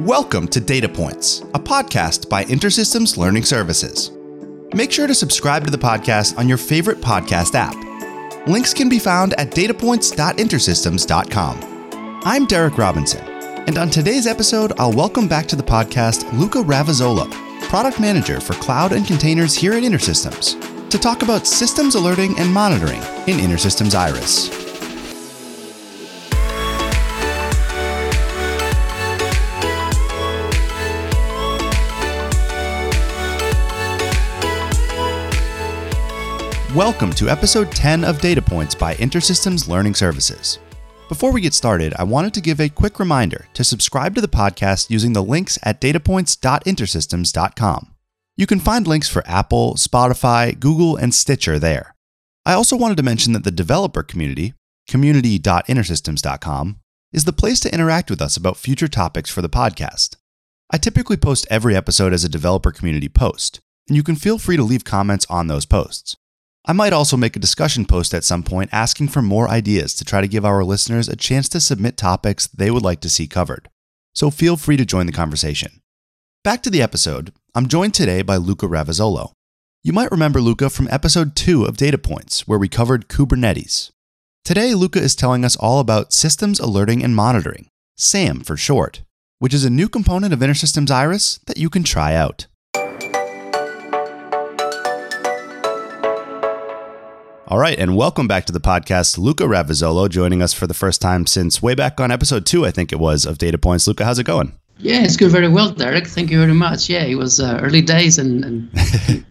Welcome to Data Points, a podcast by InterSystems Learning Services. Make sure to subscribe to the podcast on your favorite podcast app. Links can be found at datapoints.intersystems.com. I'm Derek Robinson, and on today's episode, I'll welcome back to the podcast Luca Ravazzolo, Product Manager for Cloud and Containers here at InterSystems, to talk about systems alerting and monitoring in InterSystems Iris. Welcome to episode 10 of Data Points by InterSystems Learning Services. Before we get started, I wanted to give a quick reminder to subscribe to the podcast using the links at datapoints.intersystems.com. You can find links for Apple, Spotify, Google, and Stitcher there. I also wanted to mention that the developer community, community.intersystems.com, is the place to interact with us about future topics for the podcast. I typically post every episode as a developer community post, and you can feel free to leave comments on those posts. I might also make a discussion post at some point asking for more ideas to try to give our listeners a chance to submit topics they would like to see covered. So feel free to join the conversation. Back to the episode, I'm joined today by Luca Ravazzolo. You might remember Luca from episode 2 of Data Points, where we covered Kubernetes. Today, Luca is telling us all about Systems Alerting and Monitoring, SAM for short, which is a new component of InterSystems Iris that you can try out. All right, and welcome back to the podcast. Luca Ravazzolo joining us for the first time since way back on episode two, I think it was, of Data Points. Luca, how's it going? Yeah, it's going very well, Derek. Thank you very much. Yeah, it was uh, early days and, and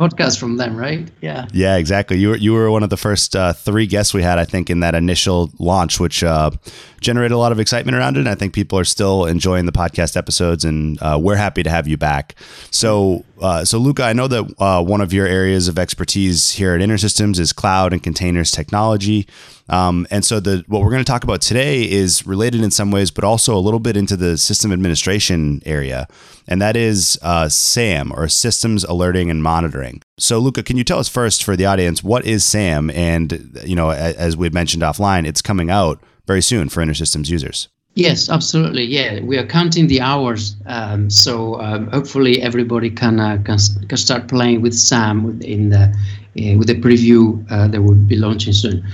podcast from them, right? Yeah. Yeah, exactly. You were you were one of the first uh, three guests we had, I think, in that initial launch, which uh, generated a lot of excitement around it. And I think people are still enjoying the podcast episodes, and uh, we're happy to have you back. So, uh, so Luca, I know that uh, one of your areas of expertise here at InterSystems is cloud and containers technology. Um, and so the what we're going to talk about today is related in some ways, but also a little bit into the system administration area, and that is uh, SAM or Systems Alerting and Monitoring. So, Luca, can you tell us first for the audience what is SAM? And you know, as we had mentioned offline, it's coming out very soon for InterSystems users. Yes, absolutely. Yeah, we are counting the hours, um, so um, hopefully everybody can, uh, can can start playing with SAM in the uh, with the preview uh, that will be launching soon.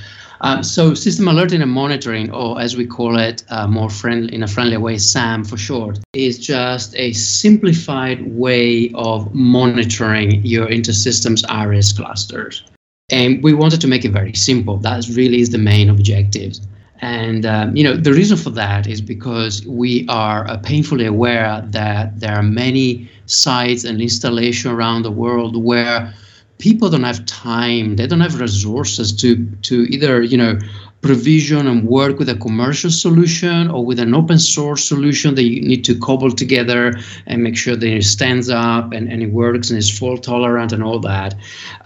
Um, so system alerting and monitoring, or as we call it uh, more friendly in a friendly way, SAM for short, is just a simplified way of monitoring your InterSystems Iris clusters. And we wanted to make it very simple. That really is the main objective. And um, you know the reason for that is because we are uh, painfully aware that there are many sites and installations around the world where people don't have time they don't have resources to to either you know provision and work with a commercial solution or with an open source solution that you need to cobble together and make sure that it stands up and, and it works and is fault tolerant and all that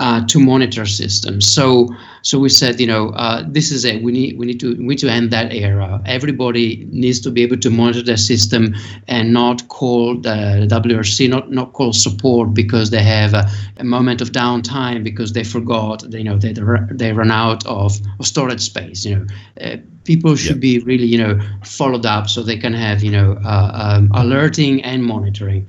uh, to monitor systems. So so we said, you know, uh, this is it. We need we need to we need to end that era. Everybody needs to be able to monitor their system and not call the WRC, not not call support because they have a, a moment of downtime because they forgot, you know, they they run out of, of storage space you know, uh, people should be really, you know, followed up so they can have, you know, uh, um, alerting and monitoring.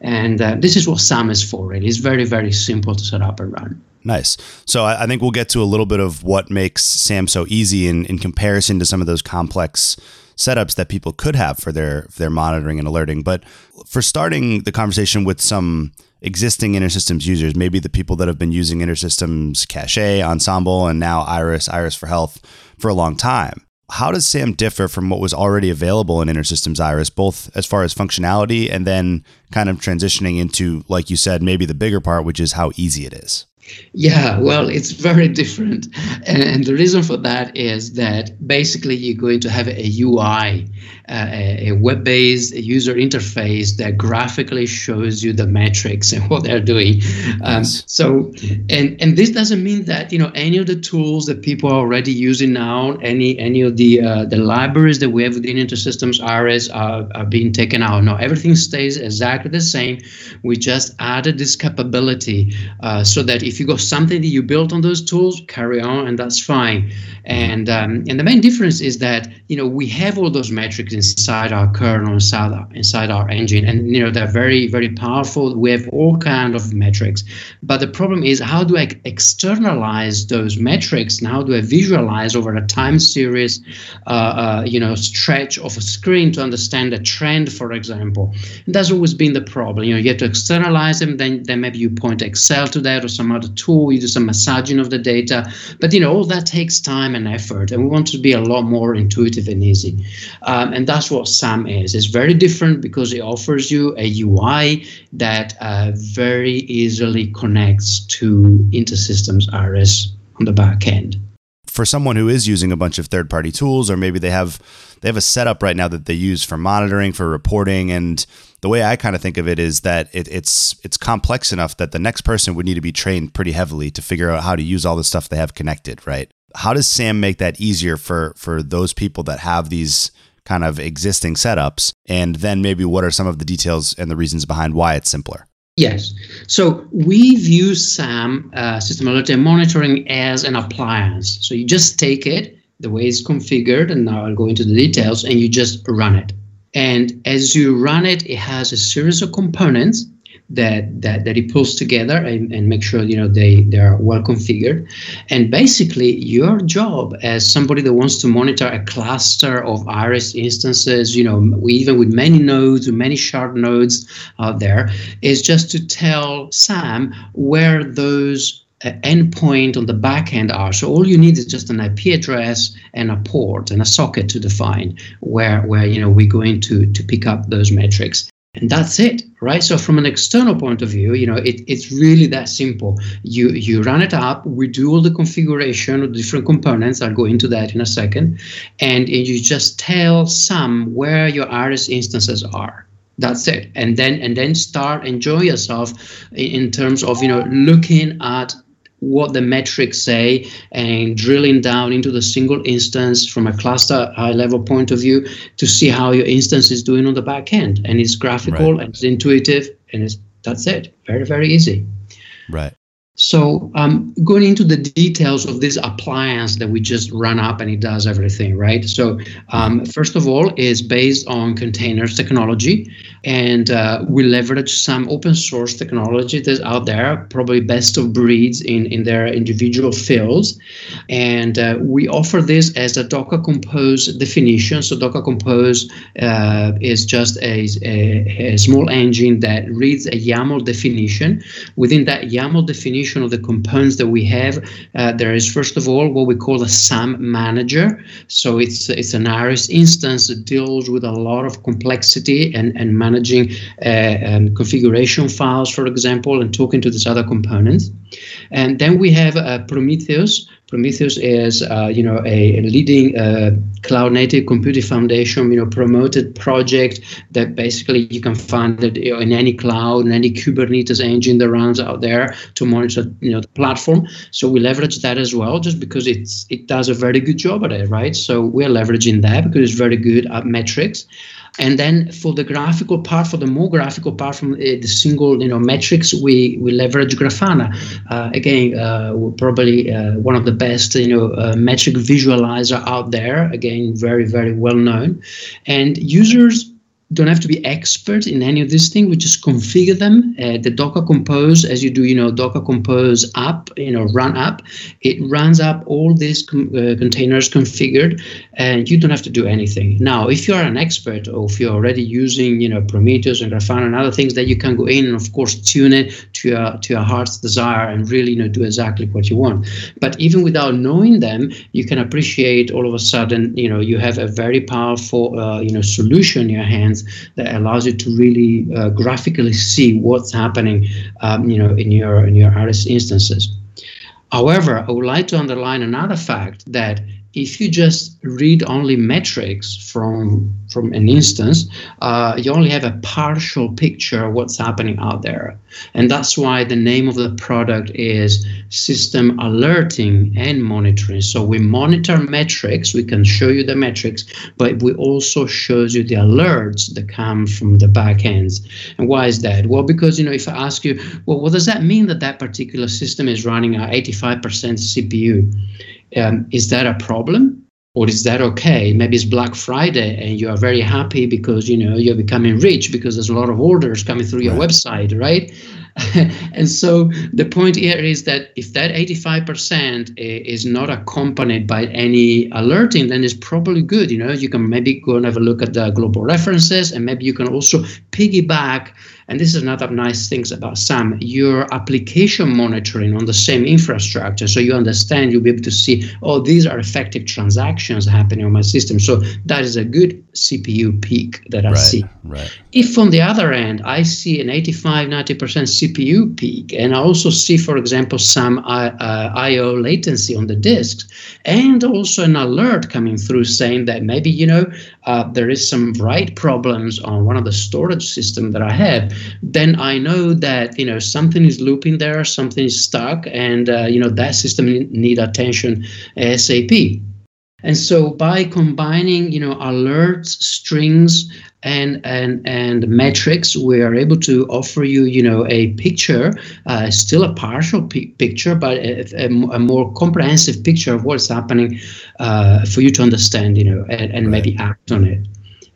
And uh, this is what SAM is for. It is very, very simple to set up and run. Nice. So I, I think we'll get to a little bit of what makes SAM so easy in, in comparison to some of those complex setups that people could have for their for their monitoring and alerting. But for starting the conversation with some existing InterSystems users, maybe the people that have been using InterSystems Cache, Ensemble, and now Iris, Iris for Health for a long time. How does SAM differ from what was already available in InterSystems Iris, both as far as functionality and then kind of transitioning into, like you said, maybe the bigger part, which is how easy it is? Yeah, well, it's very different. And the reason for that is that basically you're going to have a UI, uh, a web based user interface that graphically shows you the metrics and what they're doing. Um, so, and, and this doesn't mean that, you know, any of the tools that people are already using now, any any of the uh, the libraries that we have within InterSystems Iris are, are being taken out. No, everything stays exactly the same. We just added this capability uh, so that if if you got something that you built on those tools, carry on, and that's fine. And um, and the main difference is that you know we have all those metrics inside our kernel, inside our, inside our engine, and you know they're very very powerful. We have all kind of metrics, but the problem is how do I externalize those metrics? And how do I visualize over a time series, uh, uh, you know, stretch of a screen to understand a trend, for example? And that's always been the problem. You know, you have to externalize them, then then maybe you point Excel to that or some other tool. You do some massaging of the data, but you know all that takes time and effort, and we want to be a lot more intuitive and easy. Um, and that's what SAM is. It's very different because it offers you a UI that uh, very easily connects to InterSystems Iris on the back end. For someone who is using a bunch of third-party tools, or maybe they have they have a setup right now that they use for monitoring, for reporting, and the way I kind of think of it is that it, it's it's complex enough that the next person would need to be trained pretty heavily to figure out how to use all the stuff they have connected, right? how does Sam make that easier for for those people that have these kind of existing setups? And then maybe what are some of the details and the reasons behind why it's simpler? Yes. So we view SAM uh, system alert monitoring as an appliance. So you just take it the way it's configured, and now I'll go into the details, and you just run it. And as you run it, it has a series of components that that that he pulls together and, and make sure you know they they are well configured. And basically your job as somebody that wants to monitor a cluster of iris instances you know even with many nodes many shard nodes out there is just to tell sam where those endpoint on the back end are. So all you need is just an IP address and a port and a socket to define where where you know we're going to to pick up those metrics. And that's it right? So from an external point of view you know it, it's really that simple. You you run it up we do all the configuration of different components i'll go into that in a second and you just tell SAM where your iris instances are. That's it. And then and then start enjoy yourself in terms of you know looking at what the metrics say and drilling down into the single instance from a cluster high level point of view to see how your instance is doing on the back end. And it's graphical right. and it's intuitive and it's that's it. Very very easy. Right. So um, going into the details of this appliance that we just run up and it does everything, right? So um, first of all, is based on containers technology, and uh, we leverage some open source technology that's out there, probably best of breeds in in their individual fields, and uh, we offer this as a Docker Compose definition. So Docker Compose uh, is just a, a, a small engine that reads a YAML definition. Within that YAML definition of the components that we have, uh, there is first of all what we call a SAM manager. So it's it's an Iris instance that deals with a lot of complexity and and managing uh, um, configuration files, for example, and talking to this other component. And then we have uh, Prometheus, Prometheus is, uh, you know, a, a leading uh, cloud native computing foundation, you know, promoted project that basically you can find it in any cloud and any Kubernetes engine that runs out there to monitor, you know, the platform. So we leverage that as well, just because it's it does a very good job at it, right? So we're leveraging that because it's very good at metrics. And then for the graphical part, for the more graphical part from uh, the single you know metrics, we we leverage Grafana. Uh, again, uh, probably uh, one of the best you know uh, metric visualizer out there. Again, very very well known, and users don't have to be expert in any of these things. We just configure them. Uh, the Docker Compose, as you do, you know, Docker Compose app, you know, run app, it runs up all these com- uh, containers configured, and you don't have to do anything. Now, if you are an expert, or if you're already using, you know, Prometheus and Grafana and other things, that you can go in and, of course, tune it to your to your heart's desire and really, you know, do exactly what you want. But even without knowing them, you can appreciate all of a sudden, you know, you have a very powerful, uh, you know, solution in your hands that allows you to really uh, graphically see what's happening, um, you know, in your in your Iris instances. However, I would like to underline another fact that if you just read only metrics from from an instance, uh, you only have a partial picture of what's happening out there, and that's why the name of the product is system alerting and monitoring. So we monitor metrics, we can show you the metrics, but we also shows you the alerts that come from the backends. And why is that? Well, because you know, if I ask you, well, what does that mean that that particular system is running at 85% CPU? Um, is that a problem? Or is that okay? Maybe it's Black Friday and you are very happy because you know you're becoming rich because there's a lot of orders coming through your right. website, right? and so the point here is that if that 85% is not accompanied by any alerting, then it's probably good. You know, you can maybe go and have a look at the global references, and maybe you can also piggyback and this is another nice things about SAM, your application monitoring on the same infrastructure. So you understand, you'll be able to see, oh, these are effective transactions happening on my system. So that is a good CPU peak that I right, see. Right. If on the other end, I see an 85, 90% CPU peak, and I also see, for example, some uh, uh I.O. latency on the disks, and also an alert coming through saying that maybe, you know, uh, there is some write problems on one of the storage system that I have, then I know that you know something is looping there, something is stuck, and uh, you know that system need attention ASAP. And so by combining you know alerts, strings, and and and metrics, we are able to offer you you know a picture, uh, still a partial picture, but a, a, a, more comprehensive picture of what's happening uh, for you to understand, you know, and, and right. maybe act on it.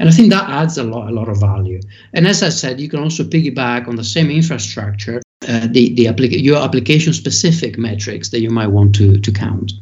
And I think that adds a lot, a lot of value. And as I said, you can also piggyback on the same infrastructure, uh, the, the applica- your application specific metrics that you might want to, to count.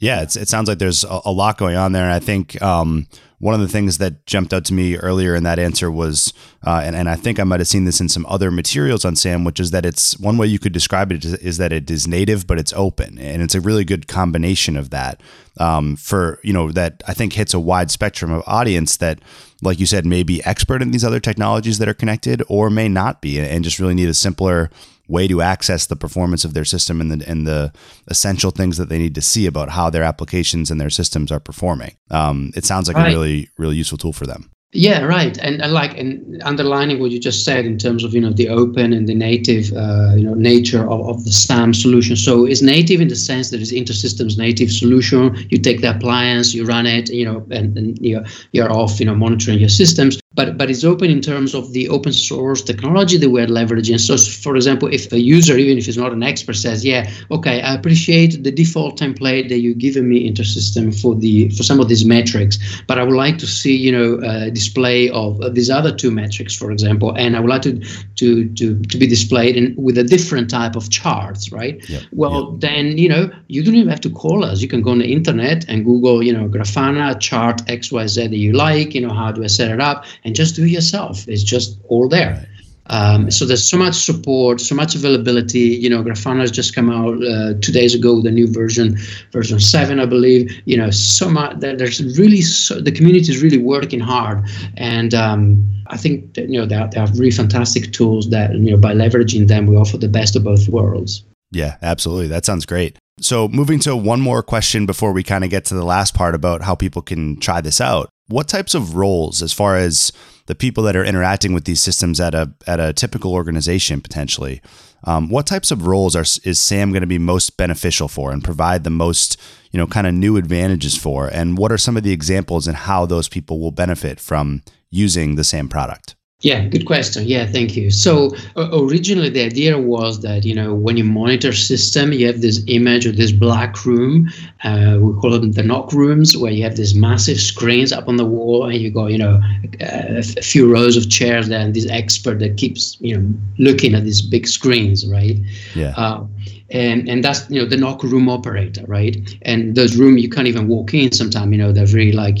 Yeah, it sounds like there's a, a, lot going on there. I think um, one of the things that jumped out to me earlier in that answer was, uh, and, and I think I might have seen this in some other materials on SAM, which is that it's one way you could describe it is, is that it is native, but it's open. And it's a really good combination of that um, for, you know, that I think hits a wide spectrum of audience that, like you said, may be expert in these other technologies that are connected or may not be and just really need a simpler, way to access the performance of their system and the and the essential things that they need to see about how their applications and their systems are performing. Um, it sounds like right. a really really useful tool for them. Yeah, right. And, and, like and underlining what you just said in terms of you know the open and the native uh, you know nature of, of the SAM solution. So it's native in the sense that it's InterSystems native solution. You take the appliance, you run it, you know, and, and you're you're off, you know, monitoring your systems but but it's open in terms of the open source technology that we're leveraging. So, for example, if a user, even if he's not an expert, says, "Yeah, okay, I appreciate the default template that you've given me InterSystem for the for some of these metrics, but I would like to see, you know, a display of uh, these other two metrics, for example, and I would like to to to, to be displayed in with a different type of charts, right? Yep. Well, yep. then you know you don't even have to call us. You can go on the internet and Google, you know, Grafana chart X Y Z that you like. You know, how do I set it up? and just do it yourself. It's just all there. Um, so there's so much support, so much availability. You know, Grafana has just come out uh, two days ago with a new version, version seven, I believe. You know, so much. There's really so, the community is really working hard, and um, I think that, you know they, they have really fantastic tools that you know by leveraging them we offer the best of both worlds. Yeah, absolutely. That sounds great. So, moving to one more question before we kind of get to the last part about how people can try this out. What types of roles, as far as the people that are interacting with these systems at a at a typical organization potentially, um, what types of roles are is Sam going to be most beneficial for and provide the most you know kind of new advantages for? And what are some of the examples and how those people will benefit from using the SAM product? Yeah, good question. Yeah, thank you. So uh, originally the idea was that you know when you monitor system, you have this image of this black room. Uh, we call them the NOC rooms, where you have these massive screens up on the wall, and you got you know a, a few rows of chairs there, and this expert that keeps you know looking at these big screens, right? Yeah. Uh, and and that's you know the NOC room operator right and those room you can't even walk in sometimes you know they're very like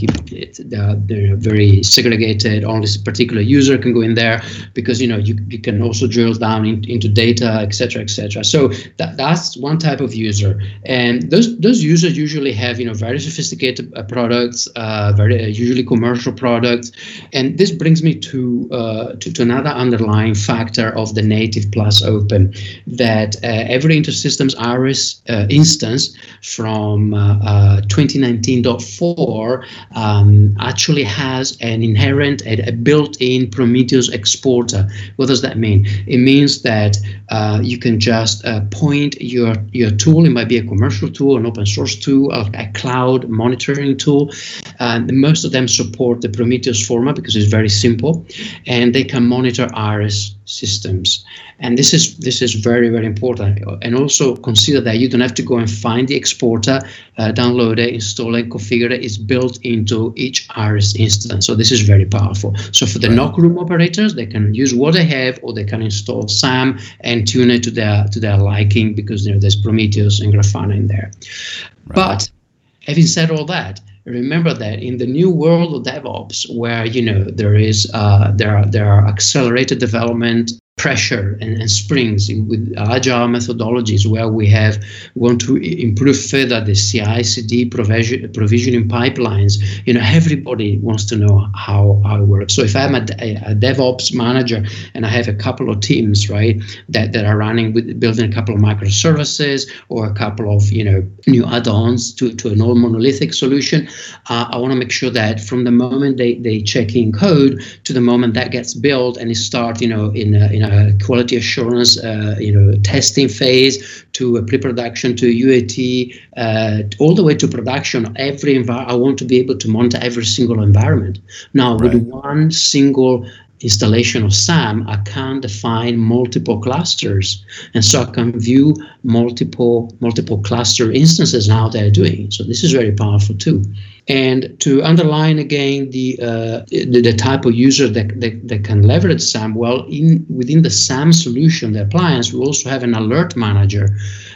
they're, they're very segregated only a particular user can go in there because you know you, you can also drill down in, into data, etc., etc. So that, that's one type of user, and those those users usually have you know very sophisticated uh, products, uh, very uh, usually commercial products, and this brings me to, uh, to to another underlying factor of the native plus open that uh, every InterSystems Iris uh, instance from 2019.4 um, actually has an inherent, a, a built-in Prometheus exporter. What does that mean? It means that uh, you can just uh, point your your tool. It might be a commercial tool, an open source tool, a, a cloud monitoring tool. And most of them support the Prometheus format because it's very simple, and they can monitor Iris systems. And this is this is very very important. And also consider that you don't have to go and find the exporter uh, download it install it configure it. It's built into each iris instance. So this is very powerful. So for the right. NOC room operators they can use what they have or they can install sam and tune it to their to their liking because you know, there's prometheus and grafana in there. Right. but having said all that remember that in the new world of DevOps, where you know there is uh, there are there are accelerated development pressure and, and, springs with agile methodologies where we have want to improve further the CI/CD provision, provisioning pipelines. You know, everybody wants to know how, how it works. So if I'm a, a, DevOps manager and I have a couple of teams, right, that, that are running with building a couple of microservices or a couple of you know new add-ons to, to an old monolithic solution, uh, I want to make sure that from the moment they, they check in code to the moment that gets built and it starts, you know, in a, in a uh, quality assurance, uh, you know, testing phase to pre-production to UAT, uh, all the way to production. Every environment, I want to be able to monitor every single environment. Now, right. with one single installation of SAM, I can define multiple clusters, and so I can view multiple multiple cluster instances and how they're doing. So this is very powerful too. And to underline again the, uh, the, the type of user that, that, that can leverage SAM, well, in within the SAM solution, the appliance, we also have an alert manager.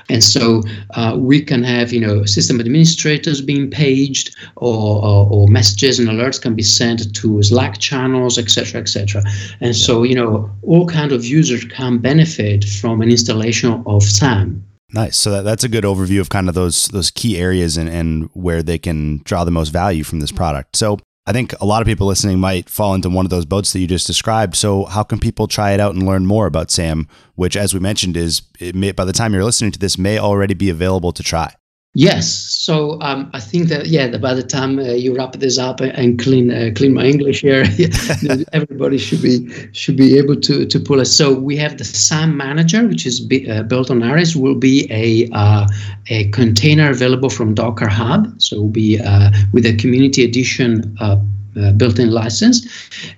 And so uh, we can have, you know, system administrators being paged, or, or, or, messages and alerts can be sent to Slack channels, etc., etc. And so, you know, all kind of users can benefit from an installation of SAM. Nice. So that, that's a good overview of kind of those those key areas and, and where they can draw the most value from this product. So I think a lot of people listening might fall into one of those boats that you just described. So how can people try it out and learn more about SAM, which, as we mentioned, is may, by the time you're listening to this, may already be available to try. Yes. So um, I think that yeah, by the time uh, you wrap this up and clean uh, clean my English here, everybody should be should be able to to pull it. So we have the SAM Manager, which is be, uh, built on Iris, will be a uh, a container available from Docker Hub. So will be uh, with a community edition uh, built-in license.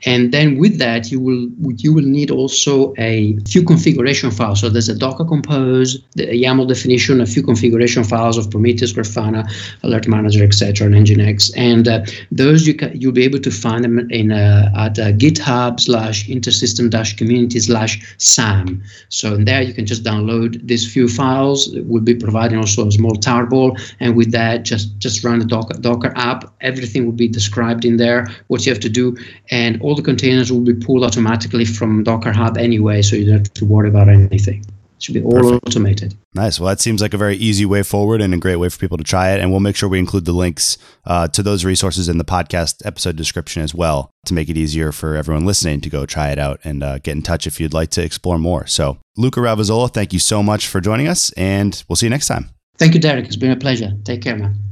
And then with that you will you will need also a few configuration files. So there's a docker compose the yaml definition a few configuration files of prometheus grafana alert manager etc and nginx. And uh, those you can you'll be able to find them in uh, at uh, github slash intersystem dash community slash sam. So in there you can just download these few files. We'll be providing also a small tarball. And with that just just run the docker docker app. Everything will be described in there what you have to do, and all the containers will be pulled automatically from Docker Hub anyway, so you don't have to worry about anything. It should be all Perfect. automated. Nice. Well, that seems like a very easy way forward and a great way for people to try it. And we'll make sure we include the links uh, to those resources in the podcast episode description as well to make it easier for everyone listening to go try it out and uh, get in touch if you'd like to explore more. So, Luca Ravazzolo, thank you so much for joining us, and we'll see you next time. Thank you, Derek. It's been a pleasure. Take care, man.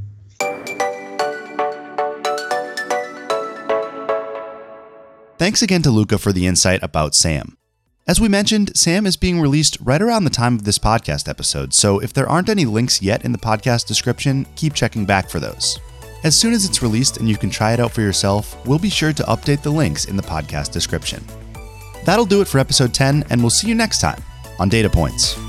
Thanks again to Luca for the insight about SAM. As we mentioned, SAM is being released right around the time of this podcast episode, so if there aren't any links yet in the podcast description, keep checking back for those. As soon as it's released and you can try it out for yourself, we'll be sure to update the links in the podcast description. That'll do it for episode 10, and we'll see you next time on Data Points.